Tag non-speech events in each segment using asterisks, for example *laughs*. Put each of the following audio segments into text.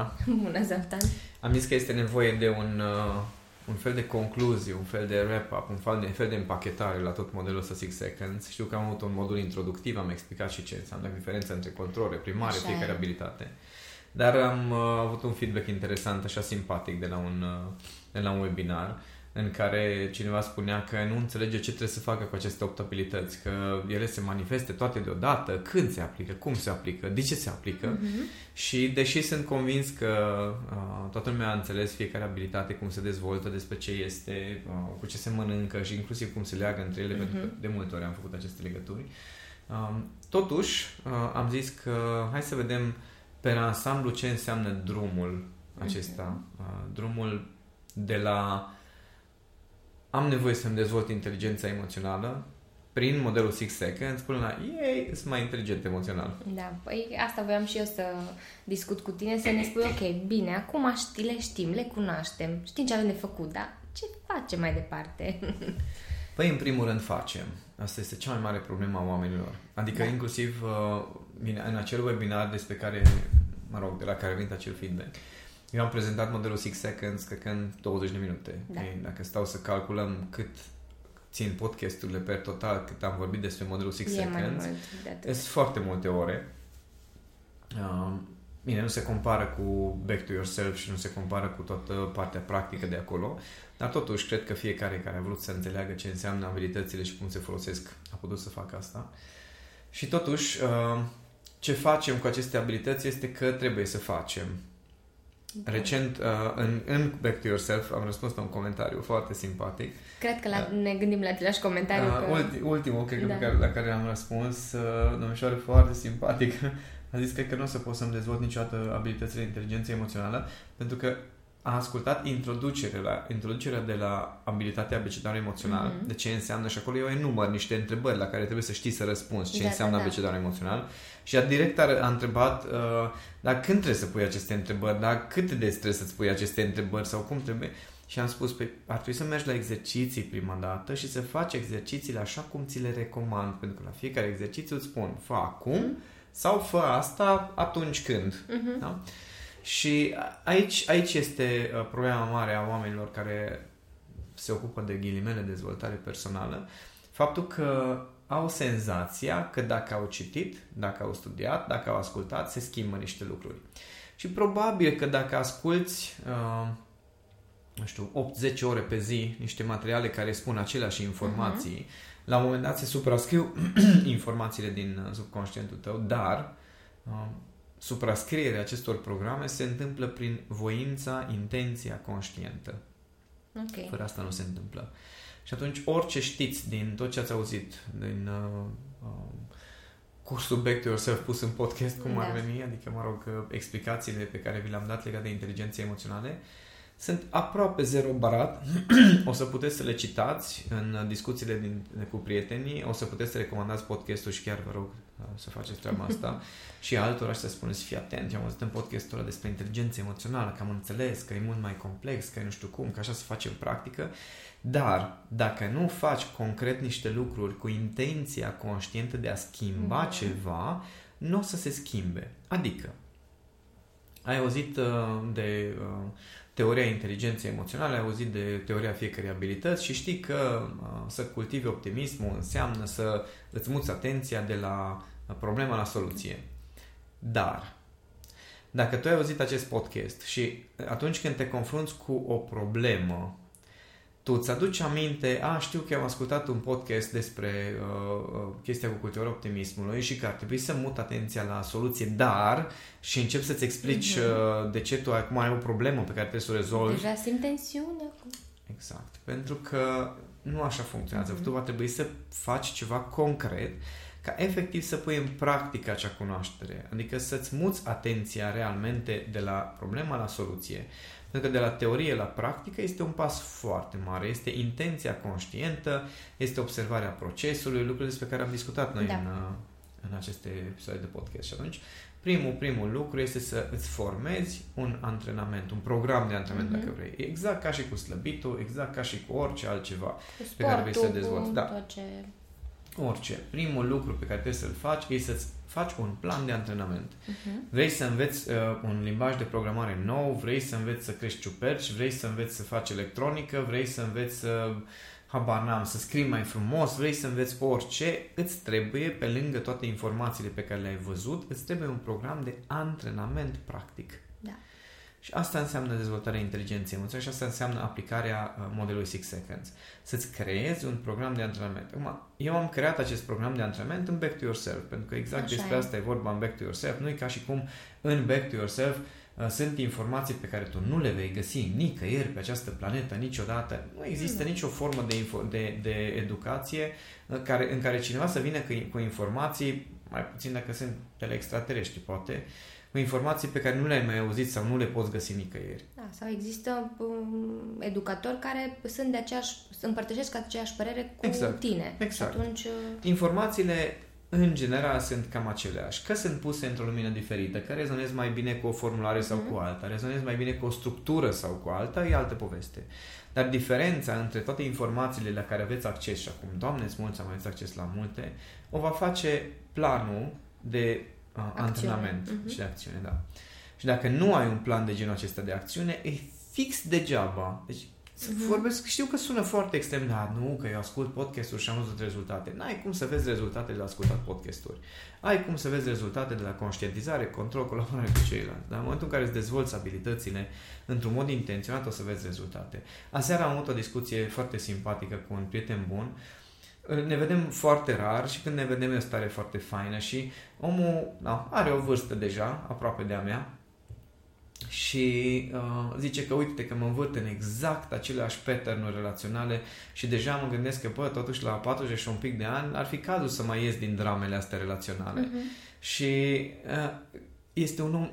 Ana! *laughs* Bună, Zoltan! Am zis că este nevoie de un, uh, un fel de concluzie, un fel de wrap-up, un fel de, un fel de împachetare la tot modelul ăsta Six Seconds. Știu că am avut un modul introductiv, am explicat și ce înseamnă diferența între controle, primare, Așa fiecare e. abilitate. Dar am uh, avut un feedback interesant, așa simpatic, de la un, uh, de la un webinar în care cineva spunea că nu înțelege ce trebuie să facă cu aceste opt abilități, că ele se manifeste toate deodată, când se aplică, cum se aplică, de ce se aplică. Mm-hmm. Și deși sunt convins că uh, toată lumea a înțeles fiecare abilitate, cum se dezvoltă, despre ce este, uh, cu ce se mănâncă și inclusiv cum se leagă între ele, Mhm. pentru că de multe ori am făcut aceste legături, uh, totuși uh, am zis că hai să vedem pe ansamblu ce înseamnă drumul acesta. Uh, drumul de la am nevoie să-mi dezvolt inteligența emoțională prin modelul Six Seconds până la ei sunt mai inteligent emoțional. Da, păi asta voiam și eu să discut cu tine, să ne spui, ok, bine, acum știi, le știm, le cunoaștem, știm ce avem de făcut, dar ce facem mai departe? *laughs* Păi, în primul rând, facem. Asta este cea mai mare problemă a oamenilor. Adică, Da. da. inclusiv, uh, bine, în acel webinar despre care, mă rog, de la care a venit acel feedback, eu am prezentat modelul Six Seconds, cred că în 20 de minute. Da. Ei, dacă stau să calculăm cât țin podcasturile per total, cât am vorbit despre modelul Six e mai Seconds, mult de atât. sunt foarte multe ore. Uh, bine, nu se compară cu Back to Yourself și nu se compară cu toată partea practică de acolo, dar totuși cred că fiecare care a vrut să înțeleagă ce înseamnă abilitățile și cum se folosesc a putut să facă asta. Și totuși, uh, ce facem cu aceste abilități este că trebuie să facem. Da. Recent, uh, în, în Back to Yourself, am răspuns la un comentariu foarte simpatic Cred că la, Da. ne gândim la același comentariu. Uh, că... ulti, ultimul, cred că, Da. pe care, la care am răspuns, uh, domnișoară foarte simpatic, *laughs* a zis că, că nu o să pot să-mi dezvolt niciodată abilitățile de inteligență emoțională, pentru că a ascultat introducerea, la, introducerea de la abilitatea abecedarului emoțional, Mhm. de ce înseamnă, și acolo eu enumăr niște întrebări la care trebuie să știi să răspunzi, ce Da, înseamnă da, da. abecedarul emoțional, și a direct a, a întrebat, uh, dar când trebuie să pui aceste întrebări, dar cât de des trebuie să-ți pui aceste întrebări sau cum trebuie, și am spus, păi, ar trebui să mergi la exerciții prima dată și să faci exercițiile așa cum ți le recomand, pentru că la fiecare exercițiu îți spun, fă acum sau fă asta atunci când. Mhm. Da? Și a- aici, aici este uh, problema mare a oamenilor care se ocupă de ghilimele dezvoltare personală. Faptul că au senzația că dacă au citit, dacă au studiat, dacă au ascultat, se schimbă niște lucruri. Și probabil că dacă asculți, uh, nu știu, 8-10 ore pe zi, niște materiale care spun aceleași informații, la un moment dat se suprascriu *clears throat* informațiile din uh, subconștientul tău, dar uh, suprascrierea acestor programe se întâmplă prin voința, intenția conștientă. Ok. Fără asta nu se întâmplă. Și atunci orice știți din tot ce ați auzit, din uh, uh, cursul Back to Yourself pus în podcast, cum Da. ar veni, adică, mă rog, uh, explicațiile pe care vi le-am dat legate de inteligențe emoționale, sunt aproape zero barat. o să puteți să le citați în uh, discuțiile din, cu prietenii, o să puteți să recomandați podcastul și chiar vă rog uh, să faceți treaba asta *laughs* și altora și să spuneți, fii atent, eu am auzit în podcastul ăla despre inteligență emoțională, că am înțeles că e mult mai complex, că e nu știu cum, că așa se face în practică, dar dacă nu faci concret niște lucruri cu intenția conștientă de a schimba Mhm. ceva, nu o să se schimbe. Adică, ai auzit uh, de uh, teoria inteligenței emoționale, ai auzit de teoria fiecărei abilități și știi că uh, să cultivi optimismul înseamnă să îți muți atenția de la uh, problema la soluție. Dar, dacă tu ai auzit acest podcast și atunci când te confrunți cu o problemă, tu îți aduci aminte, a, știu că am ascultat un podcast despre uh, uh, chestia cu cultivarea optimismului și că ar trebui să mut atenția la soluție, dar și încep să-ți explici Mhm. uh, de ce tu acum ai o problemă pe care trebuie să o rezolvi. Deja simt tensiune acum. Exact. Pentru că nu așa funcționează. Mhm. Tu va trebui să faci ceva concret ca efectiv să pui în practică acea cunoaștere. Adică să-ți muți atenția realmente de la problema la soluție. Pentru că de la teorie la practică este un pas foarte mare. Este intenția conștientă, este observarea procesului, lucruri despre care am discutat noi Da. în, uh, în aceste episoade de podcast. Și atunci, primul, primul lucru este să îți formezi un antrenament, un program de antrenament, Mhm. dacă vrei. Exact ca și cu slăbitul, exact ca și cu orice altceva. Cu Pe care vrei să sportul, dezvolți, cu da. tot ce... Orice. Primul lucru pe care trebuie să-l faci e să-ți faci un plan de antrenament. Uh-huh. Vrei să înveți uh, un limbaj de programare nou, vrei să înveți să crești ciuperci, vrei să înveți să faci electronică, vrei să înveți să, habar n-am, să scrii mai frumos, vrei să înveți orice, îți trebuie, pe lângă toate informațiile pe care le-ai văzut, îți trebuie un program de antrenament practic. Da. Și asta înseamnă dezvoltarea inteligenței emoționale și asta înseamnă aplicarea uh, modelului Six Seconds. Să-ți creezi un program de antrenament. Acum, eu am creat acest program de antrenament în Back to Yourself, pentru că exact Așa despre e. asta e vorba în Back to Yourself. Nu e ca și cum în Back to Yourself uh, sunt informații pe care tu nu le vei găsi nicăieri pe această planetă niciodată. Nu există Nu. nicio formă de, info- de, de educație uh, care, în care cineva să vină cu, cu informații, mai puțin dacă sunt tele extraterestri, poate, cu informații pe care nu le-ai mai auzit sau nu le poți găsi nicăieri. Da, sau există um, educatori care sunt de aceeași, împărtășesc aceeași părere cu Exact, tine. exact. Și atunci, uh, Informațiile în general sunt cam aceleași, că sunt puse într-o lumină diferită, că rezonezi mai bine cu o formulare sau Mhm. cu alta, rezonezi mai bine cu o structură sau cu alta, e altă poveste. Dar diferența între toate informațiile la care aveți acces și acum, Doamne, îți mulți am aveți acces la multe, o va face planul de uh, antrenament Mhm. și de acțiune, da. Și dacă nu ai un plan de genul acesta de acțiune, e fix degeaba. Deci să Mhm. vorbesc, știu că sună foarte extrem, dar nu, că eu ascult podcasturi și am văzut rezultate. N-ai cum să vezi rezultate de la ascultat podcasturi. Ai cum să vezi rezultate de la conștientizare, control, colaborare cu ceilalți. Dar în momentul în care îți dezvolți abilitățile într-un mod intenționat, o să vezi rezultate. Aseară am avut o discuție foarte simpatică cu un prieten bun. Ne vedem foarte rar și când ne vedem e o stare foarte faină și omul da, are o vârstă deja, aproape de a mea, și uh, zice că uite că mă învârt în exact aceleași pattern relaționale și deja mă gândesc că, bă, totuși la 40 și un pic de ani ar fi cazul să mai ies din dramele astea relaționale. uh-huh. Și uh, este un om,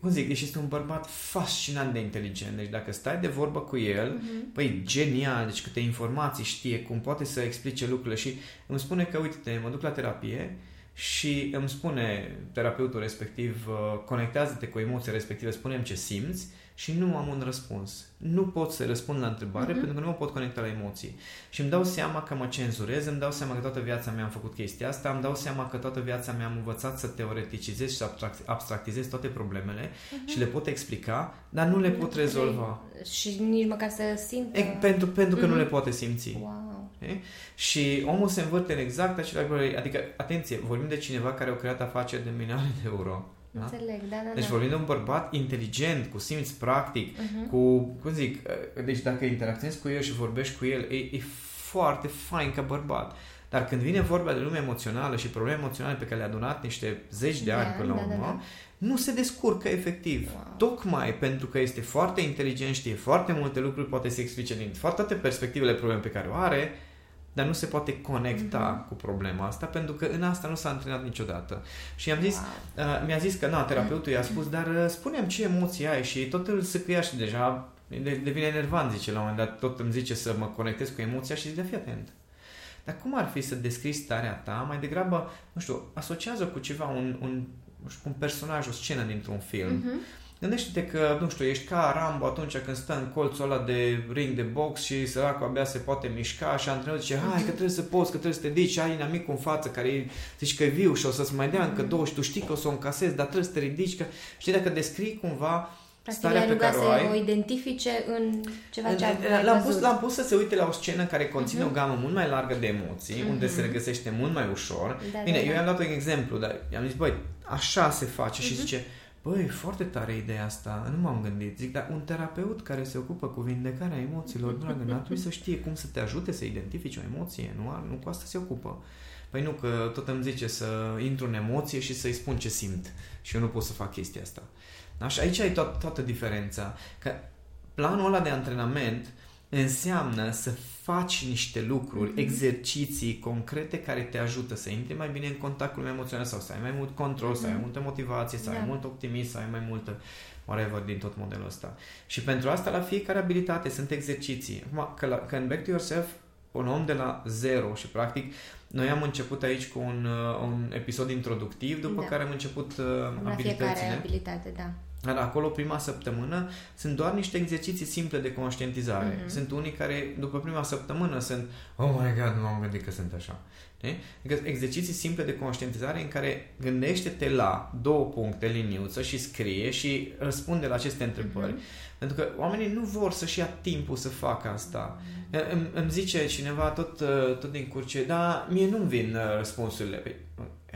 cum zic, deci este un bărbat fascinant de inteligent. Deci dacă stai de vorbă cu el, Uh-huh. Păi, genial, deci câte informații știe, cum poate să explice lucrurile și îmi spune că, uite, mă duc la terapie și îmi spune terapeutul respectiv, uh, conectează-te cu emoția respectivă, spune ce simți și nu am un răspuns. Nu pot să răspund la întrebare Mhm. pentru că nu mă pot conecta la emoții. Și îmi dau seama că mă cenzurez, îmi dau seama că toată viața mea am făcut chestia asta, îmi dau seama că toată viața mea am învățat să teoreticizez și să abstract- abstractizez toate problemele și le pot explica, dar nu le pot rezolva. Și nici măcar să simtă... E, pentru, pentru că nu Mhm. le poate simți. Wow. E? Și omul se învârte în exact același probleme. Adică, atenție, vorbim de cineva care a creat afaceri de milioane de euro. Da? Înțeleg, da, da, Deci da. vorbim de un bărbat inteligent, cu simț practic, Uh-huh. cu, cum zic, deci dacă interacționezi cu el și vorbești cu el, e, e foarte fain ca bărbat. Dar când vine vorba de lumea emoțională și probleme emoționale pe care le-a adunat niște zeci de Da, ani până la da, urmă, da, da. nu se descurcă efectiv. Wow. Tocmai pentru că este foarte inteligent, știe foarte multe lucruri, poate să explice din foarte toate perspectivele probleme pe care o are, dar nu se poate conecta Mhm. cu problema asta pentru că în asta nu s-a antrenat niciodată. Și am zis, Wow. uh, mi-a zis că, na, terapeutul i-a spus, dar uh, spune ce emoții ai și tot îl săcăia și deja de- devine enervant, zice, la un moment dat tot îmi zice să mă conectez cu emoția și zic, de fii atent. Dar cum ar fi să descrii starea ta? Mai degrabă, nu știu, asociază cu ceva, un, un, nu știu, un personaj, o scenă dintr-un film. Mhm. Gândește-te că, nu știu, ești ca Rambo atunci când stă în colțul ăla de ring de box și săracul abia se poate mișca și antrenorul zice, hai că trebuie să poți, că trebuie să te ridici, ai inamicul în față care e, zici că e viu și o să-ți mai dea încă două și tu știi că o să o încasezi, dar trebuie să te ridici, că știi dacă descrii cumva Practic starea le-ai pe rugat care o să ai. o identifice în ceva ce L- ai L-am pus, văzut. l-am pus să se uite la o scenă care conține Mhm. o gamă mult mai largă de emoții, unde Mhm. se regăsește mult mai ușor. Da, Bine, da, eu da. i-am dat un exemplu, dar i-am zis, băi, așa se face și Mhm. zice, băi, foarte tare ideea asta, nu m-am gândit. Zic, dar un terapeut care se ocupă cu vindecarea emoțiilor, dragă, n-ar trebui să știe cum să te ajute să identifici o emoție, nu, Ar- nu cu asta se ocupă. Păi nu, că tot îmi zice să intru în emoție și să-i spun ce simt și eu nu pot să fac chestia asta. Da? Și aici e to- toată diferența. Că planul ăla de antrenament înseamnă să faci niște lucruri, Mhm. exerciții concrete care te ajută să intri mai bine în contactul emoțional sau să ai mai mult control, să ai mai Mhm. multă motivație, să Da. ai mult optimism, să ai mai multă whatever din tot modelul ăsta. Și pentru asta la fiecare abilitate sunt exerciții. Acum, că, la, că în Back to Yourself, un om de la zero și practic noi am început aici cu un, uh, un episod introductiv, după Da. care am început uh, La fiecare abilitățile. abilitate, da. Dar acolo, prima săptămână, sunt doar niște exerciții simple de conștientizare. Mm-hmm. Sunt unii care, după prima săptămână, sunt Oh my God, nu m-am gândit că sunt așa. Adică exerciții simple de conștientizare în care gândește-te la două puncte, liniuță și scrie și răspunde la aceste întrebări. Mm-hmm. Pentru că oamenii nu vor să-și ia timpul să facă asta. Mm-hmm. Îmi, îmi zice cineva tot, tot din curce, da, mie nu-mi vin uh, răspunsurile. Păi,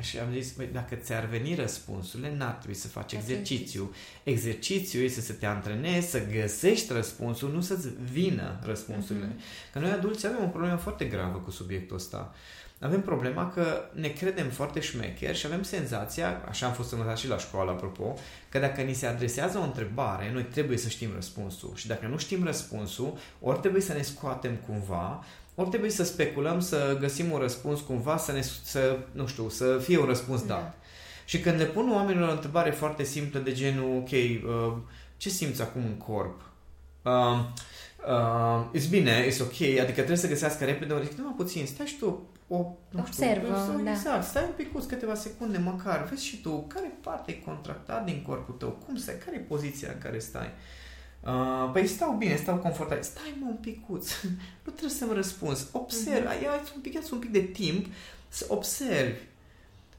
și am zis, băi, dacă ți-ar veni răspunsurile, n-ar trebui să faci exercițiu. Exercițiu este să te antrenezi, să găsești răspunsul, nu să-ți vină răspunsurile. Uh-huh. Că noi adulți avem o problemă foarte gravă cu subiectul ăsta. Avem problema că ne credem foarte șmecheri și avem senzația, așa am fost învățat și la școală, apropo, că dacă ni se adresează o întrebare, noi trebuie să știm răspunsul. Și dacă nu știm răspunsul, ori trebuie să ne scoatem cumva, ori trebuie să speculăm, să găsim un răspuns cumva, să, ne, să nu știu, să fie un răspuns dat. Da. Și când le pun oamenilor o întrebare foarte simplă de genul, ok, uh, ce simți acum în corp? Uh, uh, e bine, e ok, adică trebuie să găsească repede, ori nu puțin, stai și tu o, nu Observă, știu, da. Exact, stai un pic câteva secunde măcar, vezi și tu care parte e contractat din corpul tău, cum stai, care e poziția în care stai. Uh, păi stau bine, stau confortabil. Stai mă un picuț, nu trebuie să-mi răspunzi. Observ, uh-huh. ia un pic, un pic de timp să observi.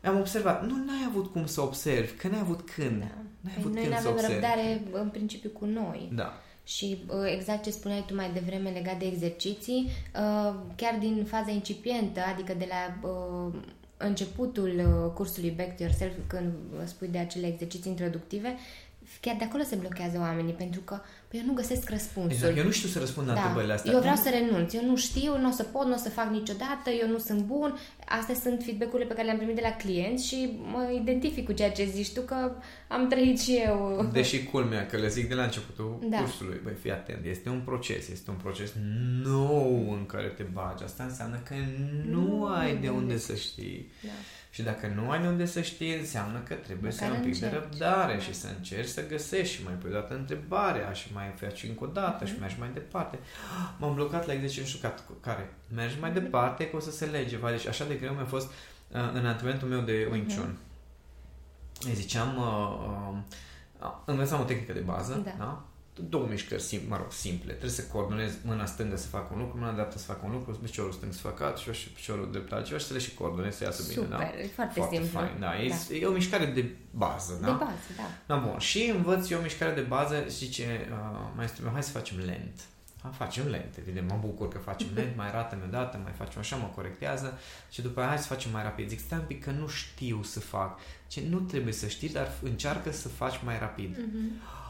Am observat, nu n-ai avut cum să observi, că n-ai avut când. Da. N-ai avut păi noi nu avem răbdare în principiu cu noi. Da. Și uh, exact ce spuneai tu mai devreme legat de exerciții, uh, chiar din faza incipientă, adică de la uh, începutul cursului Back to Yourself, când spui de acele exerciții introductive, chiar de acolo se blochează oamenii, pentru că păi eu nu găsesc răspunsul. Exact, eu nu știu să răspund la da. întrebările astea. Eu vreau să renunț, eu nu știu, nu o să pot, nu o să fac niciodată, eu nu sunt bun. Astea sunt feedback-urile pe care le-am primit de la clienți și mă identific cu ceea ce zici tu, că am trăit și eu. Deși culmea, că le zic de la începutul da. cursului, băi, fii atent, este un proces, este un proces nou în care te bagi. Asta înseamnă că nu, nu ai de unde să știi. Da. Și dacă nu ai unde să știi, înseamnă că trebuie Măcar să ai un pic încerci. de răbdare și să încerci să găsești și mai pui o dată întrebarea și mai faci încă o dată uh-huh. și mhm. mergi mai departe. M-am blocat la exercițiu, nu știu care. Mergi mai mhm. departe că o să se lege. Va, deci așa de greu mi-a fost uh, în antrenamentul meu de Wing Chun. Uh-huh. Îi ziceam, uh, uh, învățam o tehnică de bază, da? da? Două mișcări, sim, mă rog, simple. Trebuie să coordonezi mâna stângă să facă un lucru, mâna dreaptă să facă un lucru, piciorul stâng să facă altceva și piciorul drept altceva și să le și coordonezi să iasă Super, bine, da? Super, foarte, foarte simplu. Fain, da. E, da. e o mișcare de bază, da? De bază, da. Da, bun. Și învăț eu o mișcare de bază, zice uh, maestru meu, hai să facem lent. Ha, facem lent, evident, mă bucur că facem *laughs* lent, mai arată-mi odată, mai facem așa, mă corectează și după aia hai să facem mai rapid. Zic, stai un pic că nu știu să fac. Ce nu trebuie să știi, dar încearcă să faci mai rapid. Mm-hmm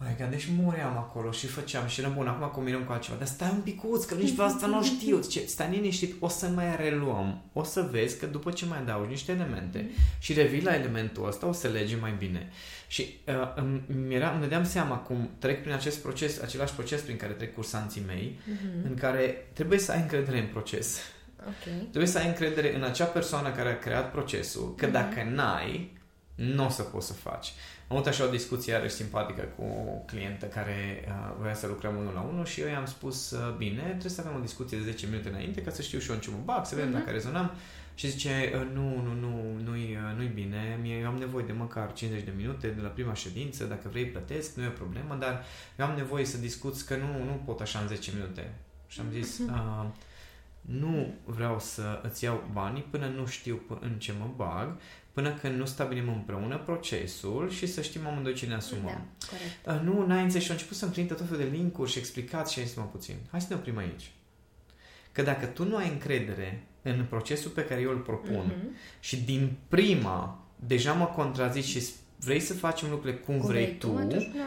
mai că deci muream acolo și făceam și eram bun, acum combinăm cu altceva. Dar stai un picuț, că nici pe asta nu știu. Ce, stai liniștit, o să mai reluăm. O să vezi că după ce mai adaugi niște elemente mm. și revii la elementul ăsta, o să legi mai bine. Și uh, îmi, era, îmi dădeam seama cum trec prin acest proces, același proces prin care trec cursanții mei, mm-hmm. în care trebuie să ai încredere în proces. Okay. Trebuie să ai încredere în acea persoană care a creat procesul, că mm-hmm. dacă n-ai, nu o să poți să faci. Am avut așa o discuție iarăși simpatică cu o clientă care uh, voia să lucrăm unul la unul și eu i-am spus, uh, bine, trebuie să avem o discuție de 10 minute înainte ca să știu și eu în ce mă bag, să vedem uh-huh. dacă rezonăm. Și zice, uh, nu, nu, nu, nu-i, uh, nu-i bine, Mie, eu am nevoie de măcar 50 de minute de la prima ședință, dacă vrei plătesc, nu e o problemă, dar eu am nevoie să discuți că nu, nu pot așa în 10 minute. Și am zis, mhm. uh, nu vreau să îți iau banii până nu știu în ce mă bag până când nu stabilim împreună procesul și să știm amândoi ce ne asumăm. Da, corect. Uh, nu, n-ai înțeles și au început să-mi trimită tot felul de linkuri și explicați și ai zis, mă puțin, hai să ne oprim aici. Că dacă tu nu ai încredere în procesul pe care eu îl propun uh-huh. și din prima deja mă contrazici și vrei să facem lucrurile cum, cum vrei, vrei tu, tu nu,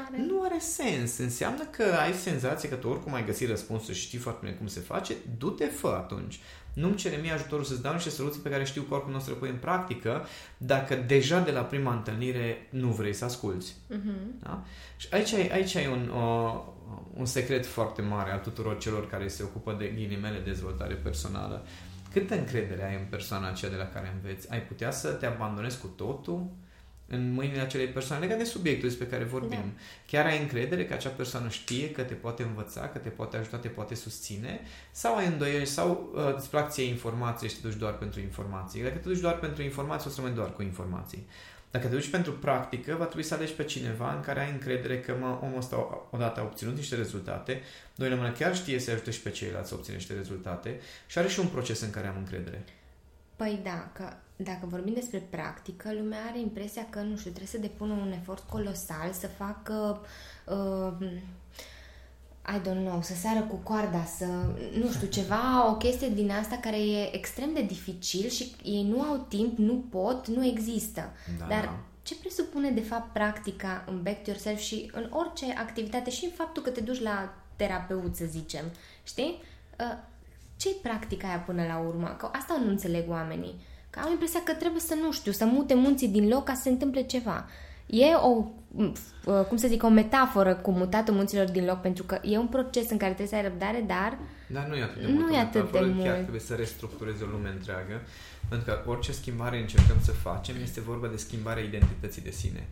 are... nu are sens. Înseamnă că ai senzația că tu oricum ai găsit răspunsul și știi foarte bine cum se face, du-te fă atunci. Nu-mi cere mie ajutorul să-ți dau niște soluții pe care știu corpul nostru le pui în practică dacă deja de la prima întâlnire nu vrei să asculți. Uh-huh. Da? Și aici, aici ai un, o, un secret foarte mare al tuturor celor care se ocupă de ghilimele dezvoltare personală. Câtă încredere ai în persoana aceea de la care înveți? Ai putea să te abandonezi cu totul? În mâinile acelei persoane legat de subiectul despre care vorbim. Da. Chiar ai încredere că acea persoană știe că te poate învăța, că te poate ajuta, te poate susține sau ai îndoieli sau uh, îți plac ție informații și te duci doar pentru informații. Dacă te duci doar pentru informații, o să rămâi doar cu informații. Dacă te duci pentru practică, va trebui să alegi pe cineva în care ai încredere că mă, omul ăsta odată a obținut niște rezultate, doi la mână chiar știe să ajute și pe ceilalți să obțină niște rezultate și are și un proces în care am încredere. Păi da, că dacă vorbim despre practică, lumea are impresia că, nu știu, trebuie să depună un efort colosal, să facă uh, I don't know, să sară cu coarda, să, nu știu, *laughs* ceva, o chestie din asta care e extrem de dificil și ei nu au timp, nu pot, nu există. Da. Dar ce presupune de fapt practica în back to yourself și în orice activitate și în faptul că te duci la terapeut, să zicem, știi? Uh, ce-i practica aia până la urmă? Că asta nu înțeleg oamenii. Că am impresia că trebuie să, nu știu, să mute munții din loc ca să se întâmple ceva. E o, uh, cum să zic, o metaforă cu mutatul munților din loc, pentru că e un proces în care trebuie să ai răbdare, dar dar nu e atât de nu mult. E atât de mult. Chiar trebuie să restructurezi o lume întreagă, pentru că orice schimbare încercăm să facem este vorba de schimbarea identității de sine.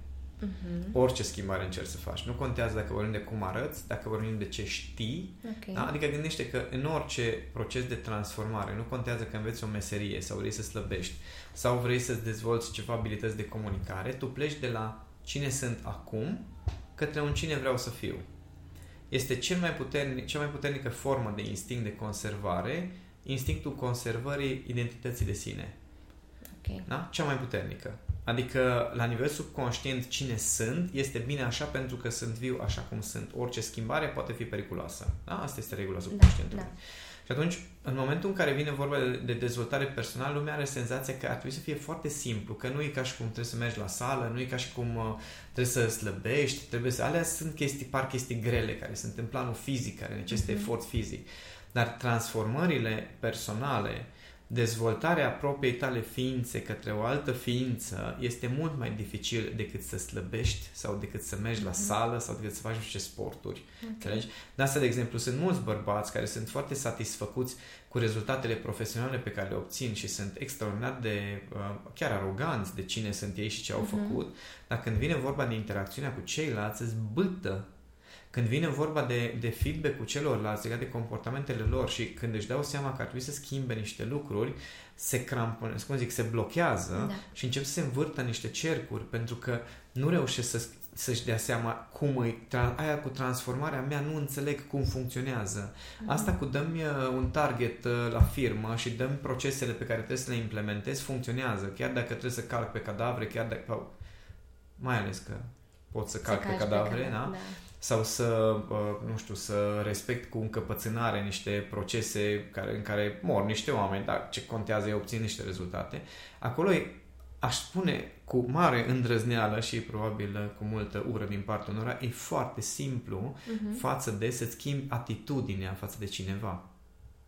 Uh-huh. Orice schimbare încerci să faci. Nu contează dacă vorbim de cum arăți, dacă vorbim de ce știi. Okay. Da? Adică gândește că în orice proces de transformare, nu contează că înveți o meserie sau vrei să slăbești sau vrei să-ți dezvolți ceva abilități de comunicare, tu pleci de la cine sunt acum către un cine vreau să fiu. Este cel mai puternic, cea mai puternică formă de instinct de conservare, instinctul conservării identității de sine. Okay. Da? Cea mai puternică. Adică, la nivel subconștient, cine sunt este bine așa pentru că sunt viu așa cum sunt. Orice schimbare poate fi periculoasă. Da? Asta este regula subconștientului. Da, da. Și atunci, în momentul în care vine vorba de dezvoltare personală, lumea are senzația că ar trebui să fie foarte simplu, că nu e ca și cum trebuie să mergi la sală, nu e ca și cum uh, trebuie să slăbești, trebuie să... Alea sunt chestii, par chestii grele, care sunt în planul fizic, care necesită uh-huh. efort fizic. Dar transformările personale, dezvoltarea propriei tale ființe către o altă ființă este mult mai dificil decât să slăbești sau decât să mergi mm-hmm. la mhm. sală sau decât să faci niște sporturi. Okay. De asta, de exemplu, sunt mulți bărbați care sunt foarte satisfăcuți cu rezultatele profesionale pe care le obțin și sunt extraordinar de uh, chiar aroganți de cine sunt ei și ce au mm-hmm. făcut, dar când vine vorba de interacțiunea cu ceilalți, îți bâtă când vine vorba de, de feedback cu celorlalți legat de comportamentele lor și când își dau seama că ar trebui să schimbe niște lucruri, se crampă, cum zic, se blochează da. și încep să se învârtă niște cercuri pentru că nu reușesc să, să-și dea seama cum îi, aia cu transformarea mea nu înțeleg cum funcționează. Mm-hmm. Asta cu dăm uh, un target uh, la firmă și dăm procesele pe care trebuie să le implementez, funcționează. Chiar dacă trebuie să calc pe cadavre, chiar dacă... Mai ales că pot să calc pe cadavre, pe cadavre, da? da? Sau să, nu știu, să respect cu încăpățânare niște procese care, în care mor niște oameni, dar ce contează e obțin niște rezultate. Acolo e, aș spune cu mare îndrăzneală și probabil cu multă ură din partea unora, e foarte simplu uh-huh. față de să schimbi atitudinea față de cineva.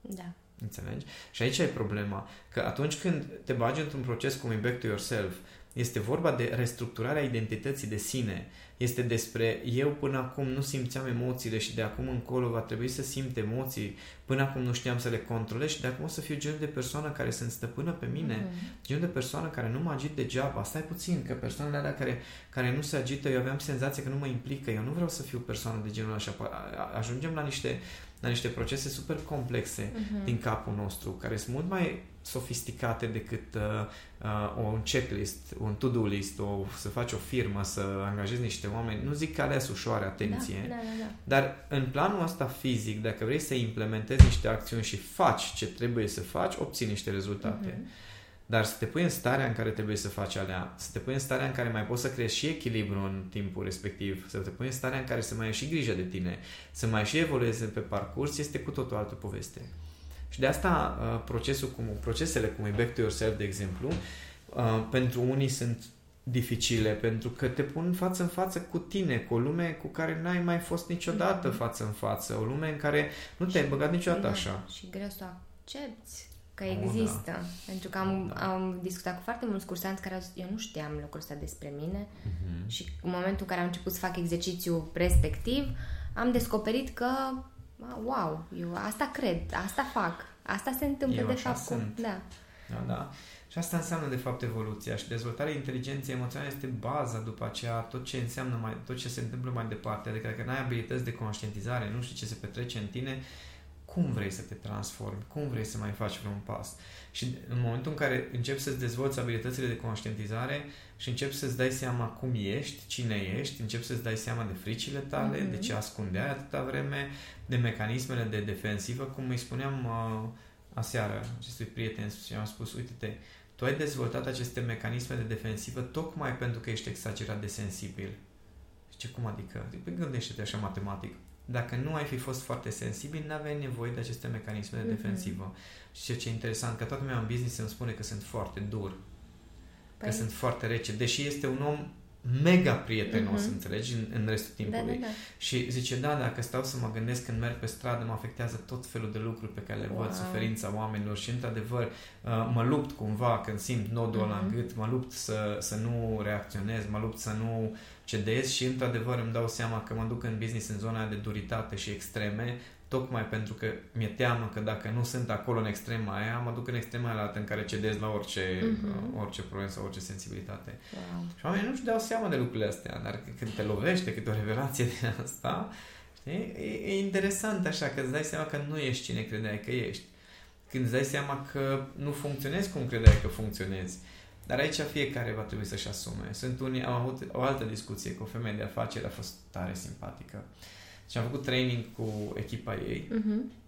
Da. Înțelegi? Și aici e problema, că atunci când te bagi într-un proces cum e Back to Yourself, este vorba de restructurarea identității de sine. Este despre eu până acum nu simțeam emoțiile și de acum încolo va trebui să simt emoții. Până acum nu știam să le controlez și de acum o să fiu genul de persoană care sunt stăpână pe mine. Mm-hmm. Genul de persoană care nu mă agit degeaba. Stai puțin, că persoanele alea care, care nu se agită, eu aveam senzația că nu mă implică. Eu nu vreau să fiu persoană de genul așa. Ajungem la niște la niște procese super complexe uh-huh. din capul nostru, care sunt mult mai sofisticate decât uh, uh, un checklist, un to-do list, o, să faci o firmă, să angajezi niște oameni. Nu zic că alea sunt ușoare, atenție, da, da, da, da. dar în planul ăsta fizic, dacă vrei să implementezi niște acțiuni și faci ce trebuie să faci, obții niște rezultate. Uh-huh. Dar să te pui în starea în care trebuie să faci alea, să te pui în starea în care mai poți să creezi și echilibru în timpul respectiv, să te pui în starea în care să mai ai și grijă de tine, să mai și evolueze pe parcurs, este cu totul altă poveste. Și de asta uh, procesul cum, procesele cum e Back to Yourself, de exemplu, uh, pentru unii sunt dificile, pentru că te pun față în față cu tine, cu o lume cu care n-ai mai fost niciodată mm-hmm. față în față, o lume în care nu te-ai băgat niciodată așa. Și greu să accepti că există. Oh, da. Pentru că am, da. am discutat cu foarte mulți cursanți care au zis, eu nu știam lucrul ăsta despre mine uh-huh. și în momentul în care am început să fac exercițiul respectiv, am descoperit că, wow, eu asta cred, asta fac, asta se întâmplă eu de fapt. Sunt. Cu... Da. da, da. Și asta înseamnă de fapt evoluția și dezvoltarea inteligenței emoționale este baza după aceea tot ce înseamnă mai, tot ce se întâmplă mai departe. Adică dacă n-ai abilități de conștientizare, nu știi ce se petrece în tine, cum vrei să te transformi, cum vrei să mai faci vreun pas. Și în momentul în care începi să-ți dezvolți abilitățile de conștientizare și începi să-ți dai seama cum ești, cine ești, începi să-ți dai seama de fricile tale, mm-hmm. de ce ascundeai atâta vreme, de mecanismele de defensivă, cum îi spuneam uh, aseară acestui prieten și am spus, uite-te, tu ai dezvoltat aceste mecanisme de defensivă tocmai pentru că ești exagerat de sensibil. Ce cum adică? Păi gândește-te așa matematic. Dacă nu ai fi fost foarte sensibil, n-aveai nevoie de aceste mecanisme de mhm. defensivă. Mm-hmm. Și ce e interesant, că toată lumea în business îmi spune că sunt foarte dur, păi... că sunt foarte rece, deși este un om mega prietenos, uh-huh. înțelegi, în, în restul timpului. Da, da, da. Și zice, da, dacă stau să mă gândesc când merg pe stradă, mă afectează tot felul de lucruri pe care le wow. văd, suferința oamenilor și, într-adevăr, uh, mă lupt cumva când simt nodul uh-huh. la mhm. gât, mă lupt să, să nu reacționez, mă lupt să nu cedez și, într-adevăr, îmi dau seama că mă duc în business în zona de duritate și extreme, tocmai pentru că mi-e teamă că dacă nu sunt acolo în extrema aia, mă duc în extrema aia în care cedez la orice, uh-huh. orice problemă sau orice sensibilitate. Wow. Și oamenii nu-și dau seama de lucrurile astea, dar când te lovește câte o revelație din asta, știi? E, e interesant așa, că îți dai seama că nu ești cine credeai că ești. Când îți dai seama că nu funcționezi cum credeai că funcționezi. Dar aici fiecare va trebui să-și asume. Sunt unii, am avut o altă discuție cu o femeie de afaceri, a fost tare simpatică. Și am făcut training cu echipa ei. Uh-huh.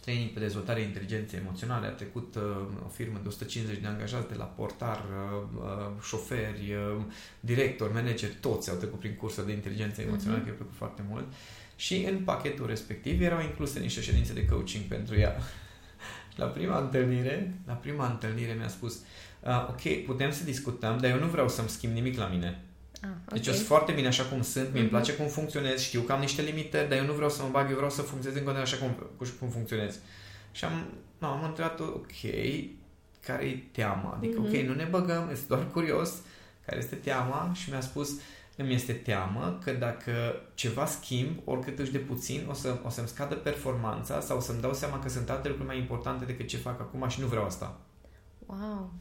Training pe dezvoltare inteligenței emoționale. A trecut uh, o firmă de 150 de angajați de la portar, uh, uh, șoferi, uh, director, manager, toți au trecut prin cursul de inteligență emoțională, uh-huh. care a plăcut foarte mult. Și în pachetul respectiv erau incluse niște ședințe de coaching pentru ea. *laughs* la prima întâlnire, la prima întâlnire mi-a spus uh, ok, putem să discutăm, dar eu nu vreau să-mi schimb nimic la mine. Ah, okay. Deci eu sunt foarte bine așa cum sunt, mi-e mm-hmm. place cum funcționez, știu că am niște limite, dar eu nu vreau să mă bag, eu vreau să funcționez în continuare așa cum, cum funcționez. Și am, no, am întrebat ok, care e teama? Adică, mm-hmm. ok, nu ne băgăm, este doar curios, care este teama? Și mi-a spus, îmi este teamă că dacă ceva schimb, oricât își de puțin, o, să, o să-mi scadă performanța sau o să-mi dau seama că sunt alte lucruri mai importante decât ce fac acum și nu vreau asta. Wow!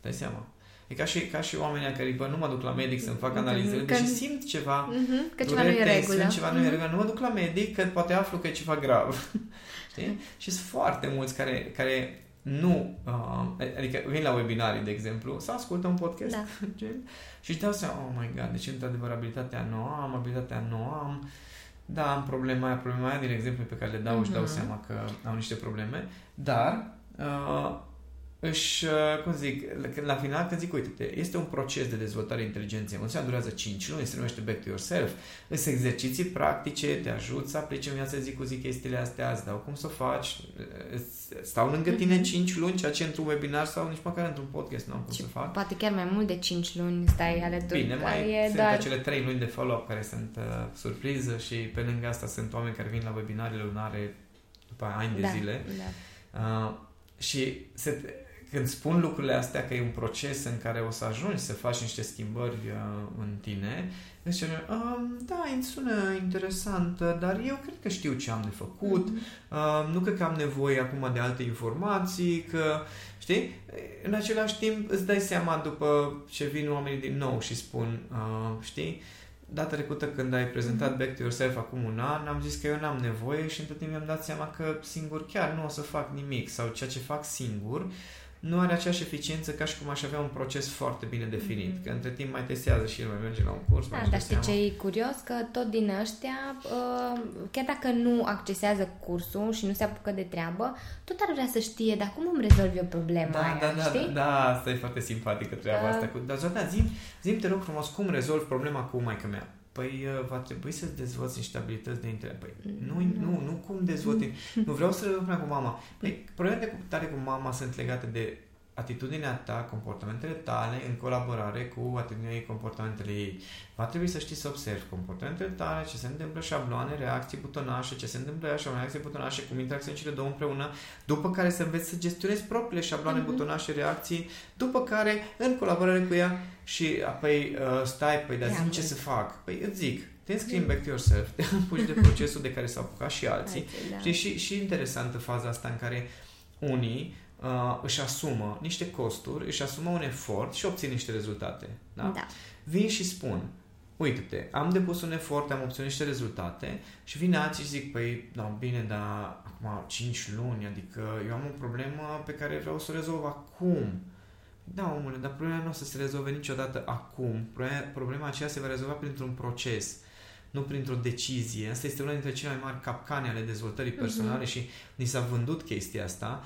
Dai seama? E ca și, ca și oamenii care, bă, nu mă duc la medic să-mi fac analizele, deși simt ceva, uh-huh, că ceva nu e regulă. ceva nu e regulă, nu mă duc la medic, că poate aflu că e ceva grav. *laughs* Știi? Și sunt foarte mulți care, care nu, uh, adică vin la webinarii, de exemplu, să ascultă un podcast da. *laughs* și își dau seama, oh my god, deci într-adevăr abilitatea nouă, am abilitatea nouă, am, da, am problema aia, problema aia din exemplu pe care le dau, uh-huh. își dau mhm. seama că au niște probleme, dar uh, își, uh, cum zic, la final când zic, uite este un proces de dezvoltare inteligenței emoționale, durează 5 luni, se numește Back to Yourself, sunt exerciții practice, te ajut să aplici în viața zi cu zi chestiile astea, îți dau cum să o faci, stau lângă tine 5 mhm. luni, ceea ce într-un webinar sau nici măcar într-un podcast nu am cum să fac. Poate chiar mai mult de 5 luni stai alături. Bine, mai e sunt doar... acele 3 luni de follow-up care sunt uh, surpriză și pe lângă asta sunt oameni care vin la webinarele lunare după ani de da, zile. Da. Uh, și se, când spun lucrurile astea că e un proces în care o să ajungi să faci niște schimbări uh, în tine, zice, um, da, îmi sună interesant, dar eu cred că știu ce am de făcut, mm-hmm. uh, nu cred că am nevoie acum de alte informații, că, știi, în același timp îți dai seama după ce vin oamenii din nou și spun, uh, știi, data trecută când ai prezentat Back to Yourself acum un an, am zis că eu n-am nevoie și între timp mi-am dat seama că singur chiar nu o să fac nimic sau ceea ce fac singur nu are aceeași eficiență ca și cum aș avea un proces foarte bine definit. Mm-hmm. Că între timp mai testează și el, mai merge la un curs. Da, dar știi ce e curios? Că tot din ăștia, uh, chiar dacă nu accesează cursul și nu se apucă de treabă, tot ar vrea să știe, dar cum îmi rezolv eu problema da, aia, da, da, știi? Da, da, asta e foarte simpatică treaba uh... asta. Cu, dar Zoltan, zim, zim, te rog frumos, cum rezolv problema cu maica mea? Păi uh, va trebui să dezvolți niște abilități de interes. Păi nu, nu, nu cum dezvolți. *laughs* nu vreau să rămân cu mama. Păi problemele tale cu mama sunt legate de atitudinea ta, comportamentele tale în colaborare cu atitudinea ei, comportamentele ei. Va trebui să știi să observi comportamentele tale, ce se întâmplă, șabloane, reacții butonașe, ce se întâmplă așa, reacții butonașe, cum interacționează cele două împreună, după care să înveți să gestionezi propriile șabloane, mm-hmm. butonașe, reacții, după care, în colaborare cu ea, și apoi uh, stai, păi, dar zi ce să fac? Păi îți zic, te înscrii back to yourself, te *laughs* împuși de procesul de care s-au apucat și alții. da. și, și interesantă faza asta în care unii uh, își asumă niște costuri, își asumă un efort și obțin niște rezultate. Da? da. Vin și spun, uite-te, am depus un efort, am obținut niște rezultate și vine alții și zic, păi, da, bine, dar acum 5 luni, adică eu am o problemă pe care vreau să o rezolv acum. Da, omule, dar problema nu o să se rezolve niciodată acum. Problema, problema aceea se va rezolva printr-un proces, nu printr-o decizie. Asta este una dintre cele mai mari capcane ale dezvoltării mhm. personale uh-huh. și ni s-a vândut chestia asta.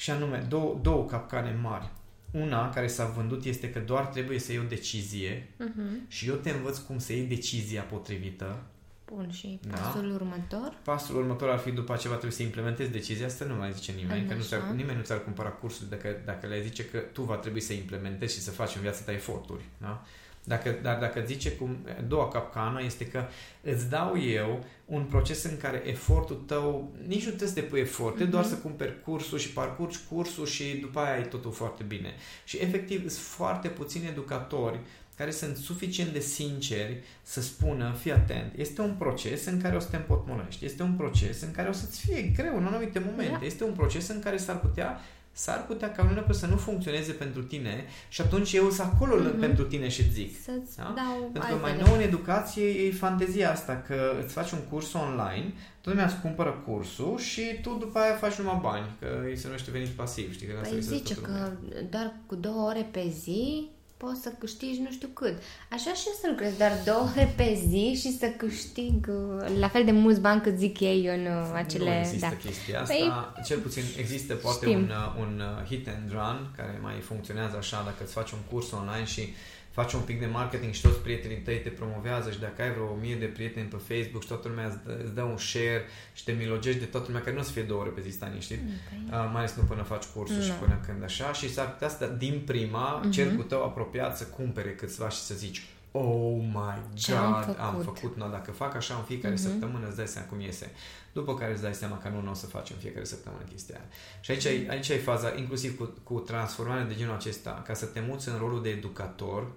Și anume, două, două capcane mari. Una care s-a vândut este că doar trebuie să iei o decizie uh-huh. și eu te învăț cum să iei decizia potrivită. Bun, și da? pasul da? următor? Pasul următor ar fi după aceea trebuie să implementezi decizia asta, nu mai zice nimeni, că nu ți-ar, nimeni nu ți-ar cumpăra cursul dacă, dacă le zice că tu va trebui să implementezi și să faci în viața ta eforturi. Da? Dacă, dar dacă zice cum, a doua capcană este că îți dau eu un proces în care efortul tău, nici nu trebuie să depui efort, mm-hmm. doar să cumperi cursul și parcurgi cursul și după aia ai totul foarte bine. Și efectiv sunt foarte puțini educatori care sunt suficient de sinceri să spună, fii atent, este un proces în care o să te împotmolești, este un proces în care o să-ți fie greu în anumite momente, yeah. este un proces în care s-ar putea s-ar putea ca unul să nu funcționeze pentru tine și atunci eu sunt acolo mm-hmm. pentru tine și zic. Să-ți da? dau pentru că mai nou în educație e fantezia asta că îți faci un curs online, toată lumea îți cumpără cursul și tu după aia faci numai bani, că îi se numește venit pasiv. Știi, că păi zice că doar cu două ore pe zi poți să câștigi nu știu cât. Așa și să lucrez doar două ore pe zi și să câștig uh, la fel de mulți bani cât zic ei în uh, acele... Nu există da. chestia asta. Păi, Cel puțin există poate un, uh, un hit and run care mai funcționează așa dacă îți faci un curs online și faci un pic de marketing și toți prietenii tăi te promovează și dacă ai vreo mie de prieteni pe Facebook și toată lumea îți dă, îți dă un share și te milogești de toată lumea, care nu o să fie două ore pe zi, stani, știi? Okay. Uh, mai ales nu până faci cursul no. și până când așa și s-ar putea să din prima uh-huh. cercul tău apropiat să cumpere câțiva și să zici Oh my God, am făcut, am făcut no, dacă fac așa în fiecare uh-huh. săptămână îți dai seama cum iese. După care îți dai seama că nu, nu o să facem fiecare săptămână chestia aia. Și aici, aici e faza, inclusiv cu, cu transformarea de genul acesta, ca să te muți în rolul de educator,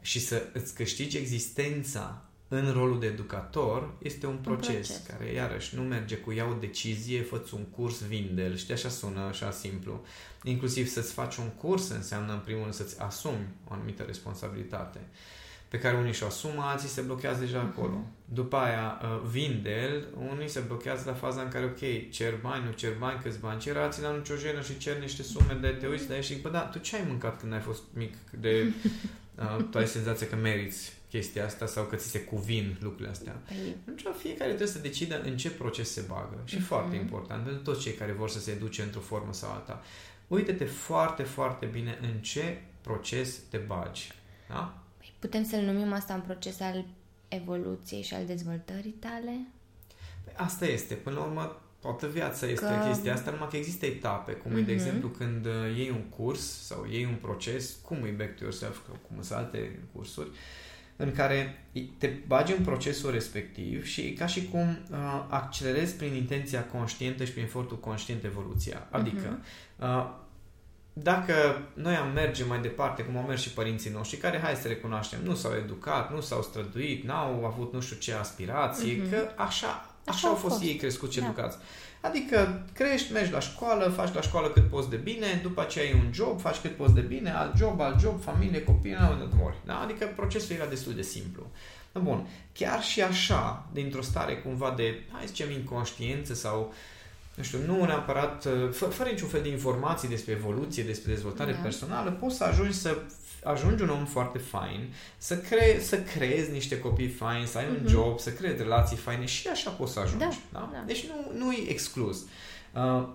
și să îți câștigi existența în rolul de educator este un proces, un proces. care iarăși nu merge cu ia o decizie, fă un curs, vinde știi, așa sună, așa simplu. Inclusiv să-ți faci un curs înseamnă în primul rând să-ți asumi o anumită responsabilitate pe care unii și-o asumă, alții se blochează deja uh-huh. acolo. După aia, uh, vinde unii se blochează la faza în care, ok, cer bani, nu cer bani, câți bani cer, alții la nicio jenă și cer niște sume de te uiți la ei și zic, bă, da, tu ce ai mâncat când ai fost mic de *laughs* Uh, tu ai senzația că meriți chestia asta sau că ți se cuvin lucrurile astea. Păi... Atunci fiecare trebuie să decidă în ce proces se bagă. Și uh-huh. foarte important pentru toți cei care vor să se educe într-o formă sau alta. Uite-te foarte, foarte bine în ce proces te bagi. Da? Păi putem să-l numim asta un proces al evoluției și al dezvoltării tale? Păi asta este. Până la urmă, toată viața este că... chestia asta, numai că există etape, cum uh-huh. e, de mhm. exemplu, când uh, iei un curs sau iei un proces, cum e Back to Yourself, cum sunt alte cursuri, în care te bagi în procesul respectiv și e ca și cum uh, accelerezi prin intenția conștientă și prin efortul conștient evoluția. Adică, uh-huh. uh, dacă noi am merge mai departe, cum au mers și părinții noștri, care, hai să recunoaștem, nu s-au educat, nu s-au străduit, n-au avut nu știu ce aspirație, uh-huh. că așa Așa, au fost, fost ei crescuți și da. educați. Adică crești, mergi la școală, faci la școală cât poți de bine, după aceea ai un job, faci cât poți de bine, alt job, alt job, familie, copii, nu mori. Da? Adică procesul era destul de simplu. Bun, chiar și așa, dintr-o stare cumva de, hai să zicem, inconștiență sau nu știu, nu neapărat, fă, fără niciun fel de informații despre evoluție, despre dezvoltare da. personală, poți să ajungi să ajungi un om foarte fain, să, cre- să creezi niște copii faini, să ai mm-hmm. un mhm. job, să creezi relații faine și așa poți să ajungi. Da, da? Da. Deci nu, nu e exclus. Uh,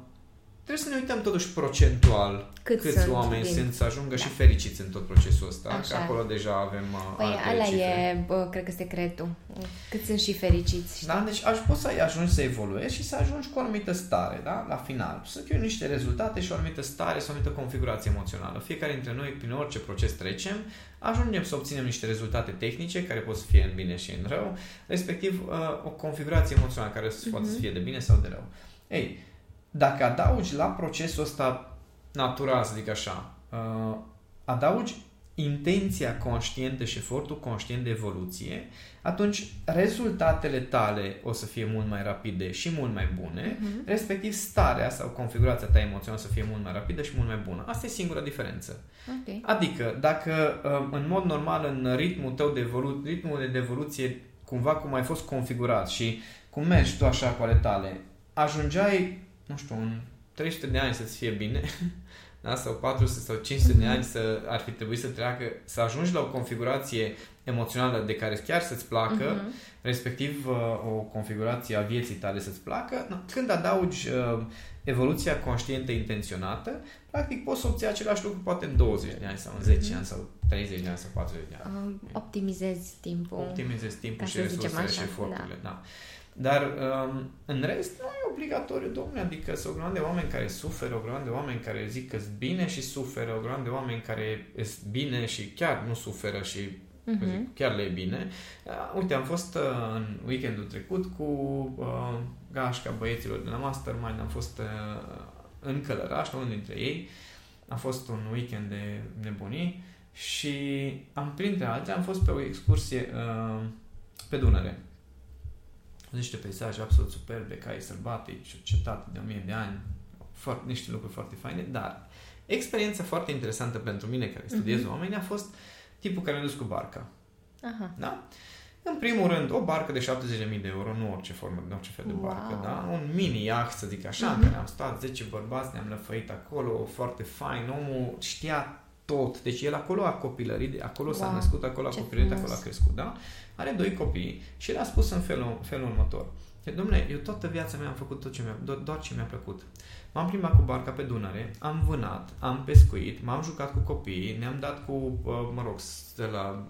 Trebuie să ne uităm totuși procentual Cât câți sunt oameni din... sunt să ajungă da. și fericiți în tot procesul ăsta, Așa. că acolo deja avem uh, Păi ăla e, bă, cred că secretul. Cât sunt și fericiți. Știi? Da, deci aș poți să ajungi să evoluezi și să ajungi cu o anumită stare, da? La final. Să fie niște rezultate și o anumită stare sau o anumită configurație emoțională. Fiecare dintre noi, prin orice proces trecem, ajungem să obținem niște rezultate tehnice care pot să fie în bine și în rău, respectiv uh, o configurație emoțională care să uh-huh. poate să mhm. fie de bine sau de rău. Ei, dacă adaugi la procesul ăsta natural, să zic așa, uh, adaugi intenția conștientă și efortul conștient de evoluție, atunci rezultatele tale o să fie mult mai rapide și mult mai bune, uh-huh. respectiv starea sau configurația ta emoțională o să fie mult mai rapidă și mult mai bună. Asta e singura diferență. Okay. Adică, dacă um, în mod normal în ritmul tău de evolu- ritmul de evoluție cumva cum ai fost configurat și cum mergi tu așa cu ale tale, ajungeai, nu știu, în 300 de ani să-ți fie bine, *laughs* da? sau 400 sau 500 mm-hmm. de mhm. ani să ar fi trebuit să treacă, să ajungi la o configurație emoțională de care chiar să-ți placă, mm-hmm. respectiv uh, o configurație a vieții tale să-ți placă, când adaugi uh, evoluția conștientă intenționată, practic poți să obții același lucru poate în 20 de ani sau în 10 mm-hmm. ani sau 30 de ani sau 40 de ani. Uh, optimizezi timpul. Optimizezi timpul și resursele și eforturile. Da. da. Dar um, în rest nu e obligatoriu, domnule, adică sunt o grămadă de oameni care suferă, o grămadă de oameni care zic că sunt bine și suferă, o grămadă de oameni care sunt bine și chiar nu suferă și uh-huh. zic, chiar le e bine. Uh, uite, am fost uh, în weekendul trecut cu uh, gașca băieților de la Mastermind, am fost uh, în Călăraș, unul dintre ei. A fost un weekend de nebunii și am, printre altele, am fost pe o excursie uh, pe Dunăre niște peisaje absolut superbe, cai sălbatici, o cetate de o mie de ani, foarte, niște lucruri foarte faine, dar experiența foarte interesantă pentru mine, care studiez uh-huh. oameni, a fost tipul care a dus cu barca. Aha. Da? În primul rând, o barcă de 70.000 de euro, nu orice formă, nu orice fel de wow. barcă, da? Un mini yacht, să zic așa, uh-huh. în care am stat 10 bărbați, ne-am lăfăit acolo, foarte fain, omul știa tot. Deci el acolo a copilărit, acolo wow. s-a născut, acolo a copilărit, acolo a crescut, da? Are doi copii și el a spus în felul, felul următor. Domnule, eu toată viața mea am făcut tot ce mi-a, doar ce mi-a plăcut. M-am plimbat cu barca pe Dunăre, am vânat, am pescuit, m-am jucat cu copiii, ne-am dat cu, uh, mă rog, de la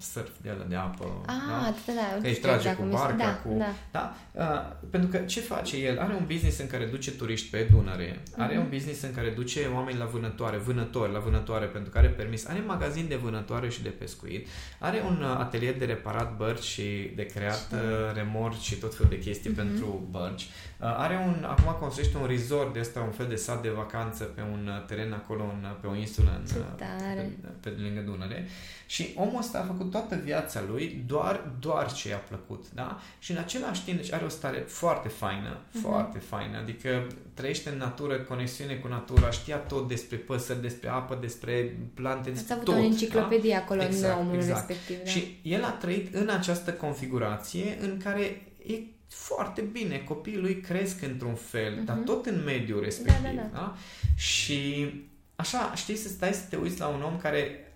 surf de ala de apă. Ah, da? da, da. Că își trage da, cu barca, da, cu... Da. da? Uh, pentru că ce face el? Are un business în care duce turiști pe Dunăre, are uh-huh. un business în care duce oameni la vânătoare, vânători la vânătoare pentru care permis, are magazin de vânătoare și de pescuit, are un uh, atelier de reparat bărci și de creat uh, remorci și tot felul de chestii uh-huh. pentru bărci. Uh, are un, acum construiește un resort de asta, un fel de sat de vacanță pe un uh, teren acolo, în, pe o insulă în, pe, pe, pe lângă Dunăre. Și omul ăsta a făcut toată viața lui doar, doar ce i-a plăcut, da? Și în același timp, deci are o stare foarte faină, uh-huh. foarte faină, adică trăiește în natură, conexiune cu natura, știa tot despre păsări, despre apă, despre plante, despre tot. avut o enciclopedie da? acolo exact, în omul exact. respectiv. Da? Și el a trăit în această configurație în care e foarte bine, copiii lui cresc într-un fel, uh-huh. dar mhm. tot în mediul respectiv. Da, da, da. Da? Și așa, știi, să stai să te uiți la un om care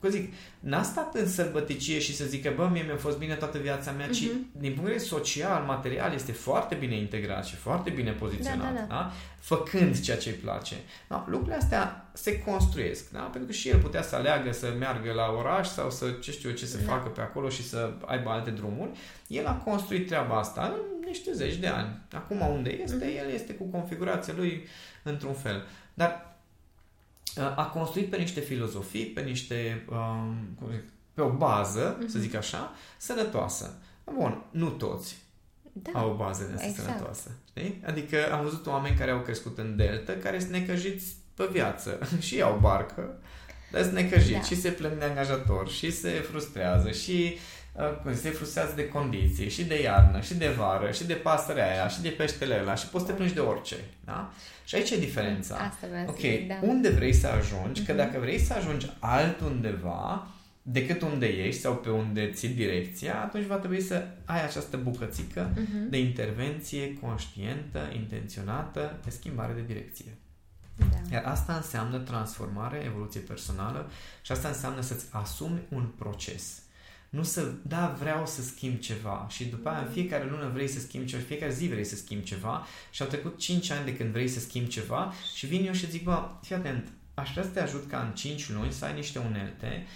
Că zic, n-a stat în sărbăticie și să zică, bă, mie mi-a fost bine toată viața mea, uh-huh. ci mhm. din punct de vedere social, material, este foarte bine integrat și foarte bine poziționat, da, da, da. Da? făcând ceea ce îi place. Da? Lucrurile astea se construiesc, da? pentru că și el putea să aleagă să meargă la oraș sau să, ce știu eu, ce să da. facă pe acolo și să aibă alte drumuri. El a construit treaba asta în niște zeci de ani. Acum unde este, uh-huh. el este cu configurația lui într-un fel. Dar a construit pe niște filozofii, pe niște, um, pe o bază, uh-huh. să mhm. zic așa, sănătoasă. Bun, nu toți da, au o bază de asta exact. sănătoasă. Știi? Adică am văzut oameni care au crescut în delta, care sunt necăjiți pe viață *laughs* și au barcă, dar sunt necăjiți da. și se plâng de angajator și se frustrează și uh, se frustrează de condiții și de iarnă și de vară și de pasărea aia și de peștele ăla și poți să te plângi de orice. Da? Și aici e diferența. Asta ok, zic, da. unde vrei să ajungi? Uh-huh. Că mhm. dacă vrei să ajungi altundeva decât unde ești sau pe unde ții direcția, atunci va trebui să ai această bucățică uh-huh. de intervenție conștientă, intenționată, de schimbare de direcție. Da. Iar asta înseamnă transformare, evoluție personală și asta înseamnă să-ți asumi un proces. Nu să, da, vreau să schimb ceva și după aia în fiecare lună vrei să schimbi ceva, fiecare zi vrei să schimbi ceva și au trecut 5 ani de când vrei să schimbi ceva și vin eu și zic, bă, fii atent, aș vrea să te ajut ca în 5 luni să ai niște unelte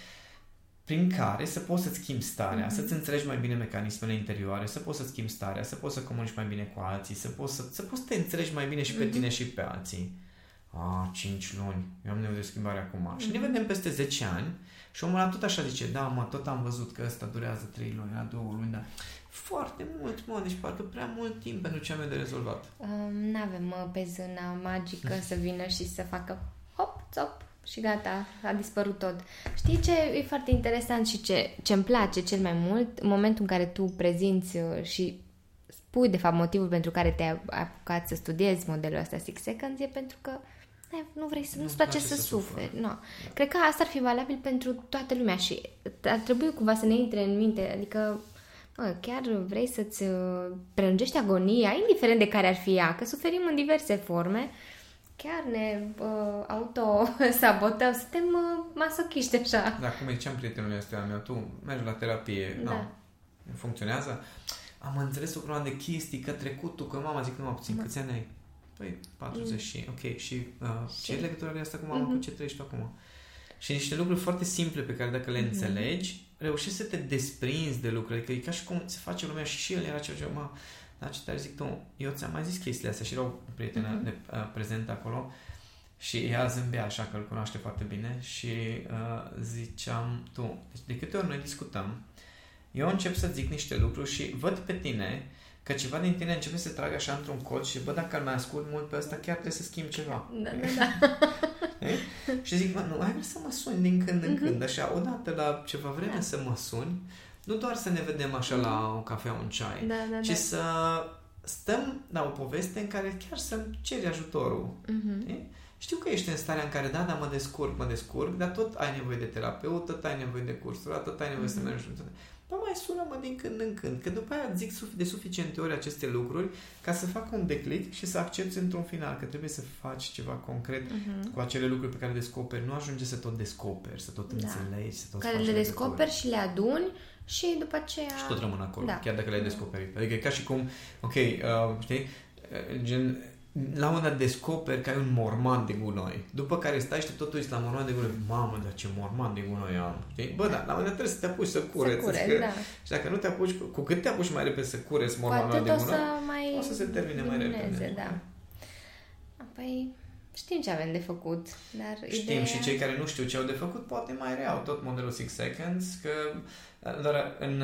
prin care să poți să-ți schimbi starea, mm-hmm. să-ți înțelegi mai bine mecanismele interioare, să poți să schimbi starea, să poți să comunici mai bine cu alții, să poți să, să, poți să te înțelegi mai bine și pe mm-hmm. tine și pe alții. A, 5 luni, eu am nevoie de schimbare acum. Mm-hmm. Și ne mhm. vedem peste 10 ani și omul ăla tot așa zice, da, mă, tot am văzut că ăsta durează 3 luni, la 2 luni, dar foarte mult, mă, deci parcă prea mult timp pentru ce am de rezolvat. Um, nu avem pe zâna magică să vină și să facă hop, top, și gata, a dispărut tot. Știi ce e foarte interesant și ce, ce îmi place cel mai mult? În momentul în care tu prezinți uh, și spui, de fapt, motivul pentru care te-ai apucat să studiezi modelul ăsta Six Seconds e pentru că nu vrei să, nu-ți place să, să suferi. No. Da. Cred că asta ar fi valabil pentru toată lumea și ar trebui cumva să ne intre în minte, adică Mă, chiar vrei să-ți uh, prelungești agonia, indiferent de care ar fi ea, că suferim în diverse forme, chiar ne uh, auto-sabotăm, suntem uh, masochiști așa. Da, cum ziceam prietenului ăsta meu, tu mergi la terapie, da. nu, funcționează? Am înțeles o grămadă de chestii că trecutul, că mama zic numai puțin, da. câți ani ai? Păi, 40 mm. și, ok, și, uh, și... ce legătură are asta cu mama, mm-hmm. cu ce trăiești tu acum? Și niște lucruri foarte simple pe care dacă le mm-hmm. înțelegi, reușești să te desprinzi de lucruri. Adică e ca și cum se face lumea și și el era ceva ce, mă, da, ce tare zic tu, eu ți-am mai zis chestiile astea și era o prietenă mm-hmm. de, uh, prezentă acolo și ea zâmbea așa că îl cunoaște foarte bine și uh, ziceam, tu, deci de câte ori noi discutăm, eu încep să zic niște lucruri și văd pe tine că ceva din tine începe să tragă așa într-un cod și bă, dacă îl mai ascult mult pe ăsta, chiar trebuie să schimb ceva. Da, da, *laughs* da. și zic, mă, nu, hai să mă suni din când în mm-hmm. când, așa, odată la ceva vreme da. să mă suni, nu doar să ne vedem așa la o cafea, un ceai, da, da, ci da. să stăm la o poveste în care chiar să-mi ceri ajutorul. Mm-hmm. Știu că ești în starea în care, da, da, mă descurc, mă descurc, dar tot ai nevoie de terapeut, tot ai nevoie de cursuri, tot ai nevoie mm-hmm. să mhm. mergi Bă, mai sună-mă din când în când, că după aia zic de suficiente ori aceste lucruri ca să facă un declic și să accepti într-un final că trebuie să faci ceva concret uh-huh. cu acele lucruri pe care le descoperi. Nu ajunge să tot descoperi, să tot da. înțelegi, să tot Care le descoperi și le aduni și după aceea... Și tot rămân acolo, da. chiar dacă le-ai descoperit. Adică e ca și cum, ok, uh, știi, gen, la un moment dat descoperi că ai un morman de gunoi. După care stai și tot uiți la morman de gunoi. Mamă, dar ce morman de gunoi am. Știi? Bă, da, la un moment dat trebuie să te apuci să cureți. Să cureți, da. Și dacă nu te apuci, cu cât te apuci mai repede să cureți mormanul de gunoi, o să, mai o să se termine mai repede. Da. Păi, știm ce avem de făcut, dar Știm ideea... și cei care nu știu ce au de făcut poate mai reau tot modelul 6 Seconds, că doar în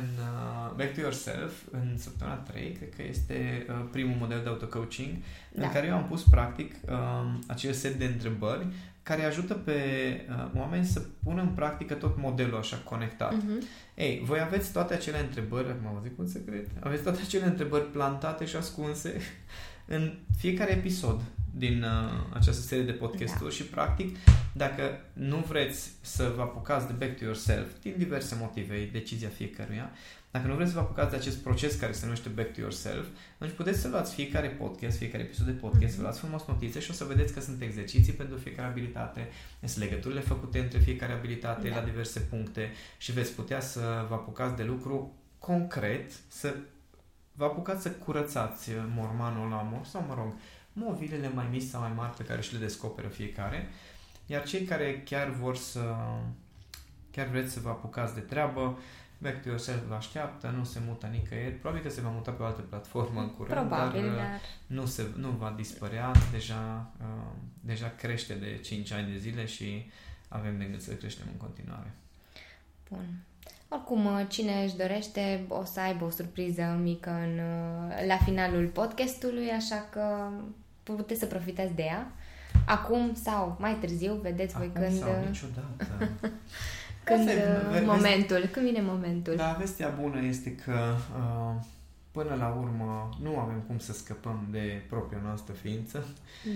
în uh, Back to Yourself, în săptămâna 3, cred că este uh, primul model de auto-coaching, da. în care eu am pus practic uh, acel set de întrebări care ajută pe uh, oameni să pună în practică tot modelul așa conectat. Uh-huh. Ei, voi aveți toate acele întrebări, acum am zic un secret, aveți toate acele întrebări plantate și ascunse în fiecare episod din uh, această serie de podcasturi da. și practic dacă nu vreți să vă apucați de back to yourself din diverse motive, e decizia fiecăruia, dacă nu vreți să vă apucați de acest proces care se numește back to yourself, atunci puteți să luați fiecare podcast, fiecare episod de podcast, mm-hmm. să luați frumos notițe și o să vedeți că sunt exerciții pentru fiecare abilitate, sunt legăturile făcute între fiecare abilitate da. la diverse puncte și veți putea să vă apucați de lucru concret, să vă apucați să curățați mormanul la mor sau, mă rog, movilele mai mici sau mai mari pe care și le descoperă fiecare. Iar cei care chiar vor să chiar vreți să vă apucați de treabă, Back to Yourself vă așteaptă, nu se mută nicăieri, probabil că se va muta pe o altă platformă în curând, probabil, dar, dar... Nu, se, nu va dispărea, deja, uh, deja crește de 5 ani de zile și avem de gând să creștem în continuare. Bun. Oricum, uh, cine își dorește o să aibă o surpriză mică în, uh, la finalul podcastului, așa că puteți să profitați de ea. Acum sau mai târziu, vedeți Acum voi când... sau uh, niciodată. *laughs* când Asta momentul, vezi, când vine momentul. Da, vestea bună este că uh, până la urmă nu avem cum să scăpăm de propria noastră ființă.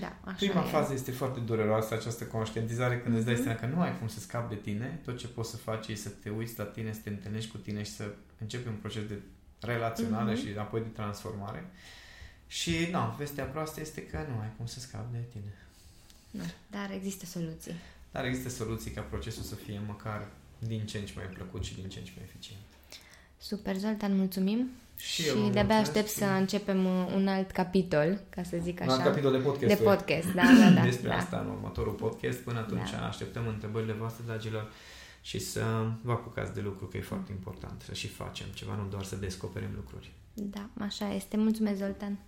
Da, așa Prima e. fază este foarte dureroasă, această conștientizare, când mm-hmm. îți dai mhm. seama că nu ai cum să scapi de tine, tot ce poți să faci e să te uiți la tine, să te întâlnești cu tine și să începi un proces de relaționare mm-hmm. și apoi de transformare. Și, nu, vestea proastă este că nu ai cum să scapi de tine. Nu, dar există soluții. Dar există soluții ca procesul să fie măcar din ce în ce mai plăcut și din ce în ce mai eficient. Super, Zoltan, mulțumim. Și, și de-abia aștept și... să începem uh, un alt capitol, ca să zic așa. Un alt capitol de podcast. De podcast, da, da, da. Despre da. asta în următorul podcast. Până atunci da. așteptăm întrebările voastre, dragilor, și să vă apucați de lucru, că e foarte important să și facem ceva, nu doar să descoperim lucruri. Da, așa este. Mulțumesc, Zoltan.